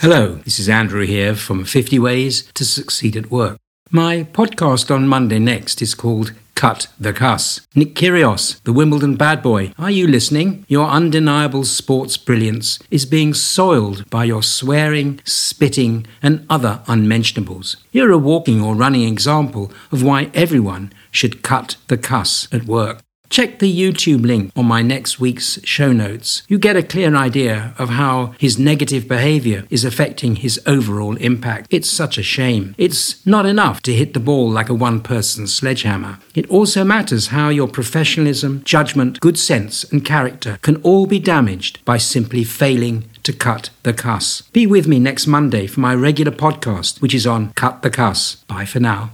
Hello, this is Andrew here from 50 Ways to Succeed at Work. My podcast on Monday next is called Cut the Cuss. Nick Kyrgios, the Wimbledon bad boy, are you listening? Your undeniable sports brilliance is being soiled by your swearing, spitting, and other unmentionables. You're a walking or running example of why everyone should cut the cuss at work. Check the YouTube link on my next week's show notes. You get a clear idea of how his negative behavior is affecting his overall impact. It's such a shame. It's not enough to hit the ball like a one person sledgehammer. It also matters how your professionalism, judgment, good sense, and character can all be damaged by simply failing to cut the cuss. Be with me next Monday for my regular podcast, which is on Cut the Cuss. Bye for now.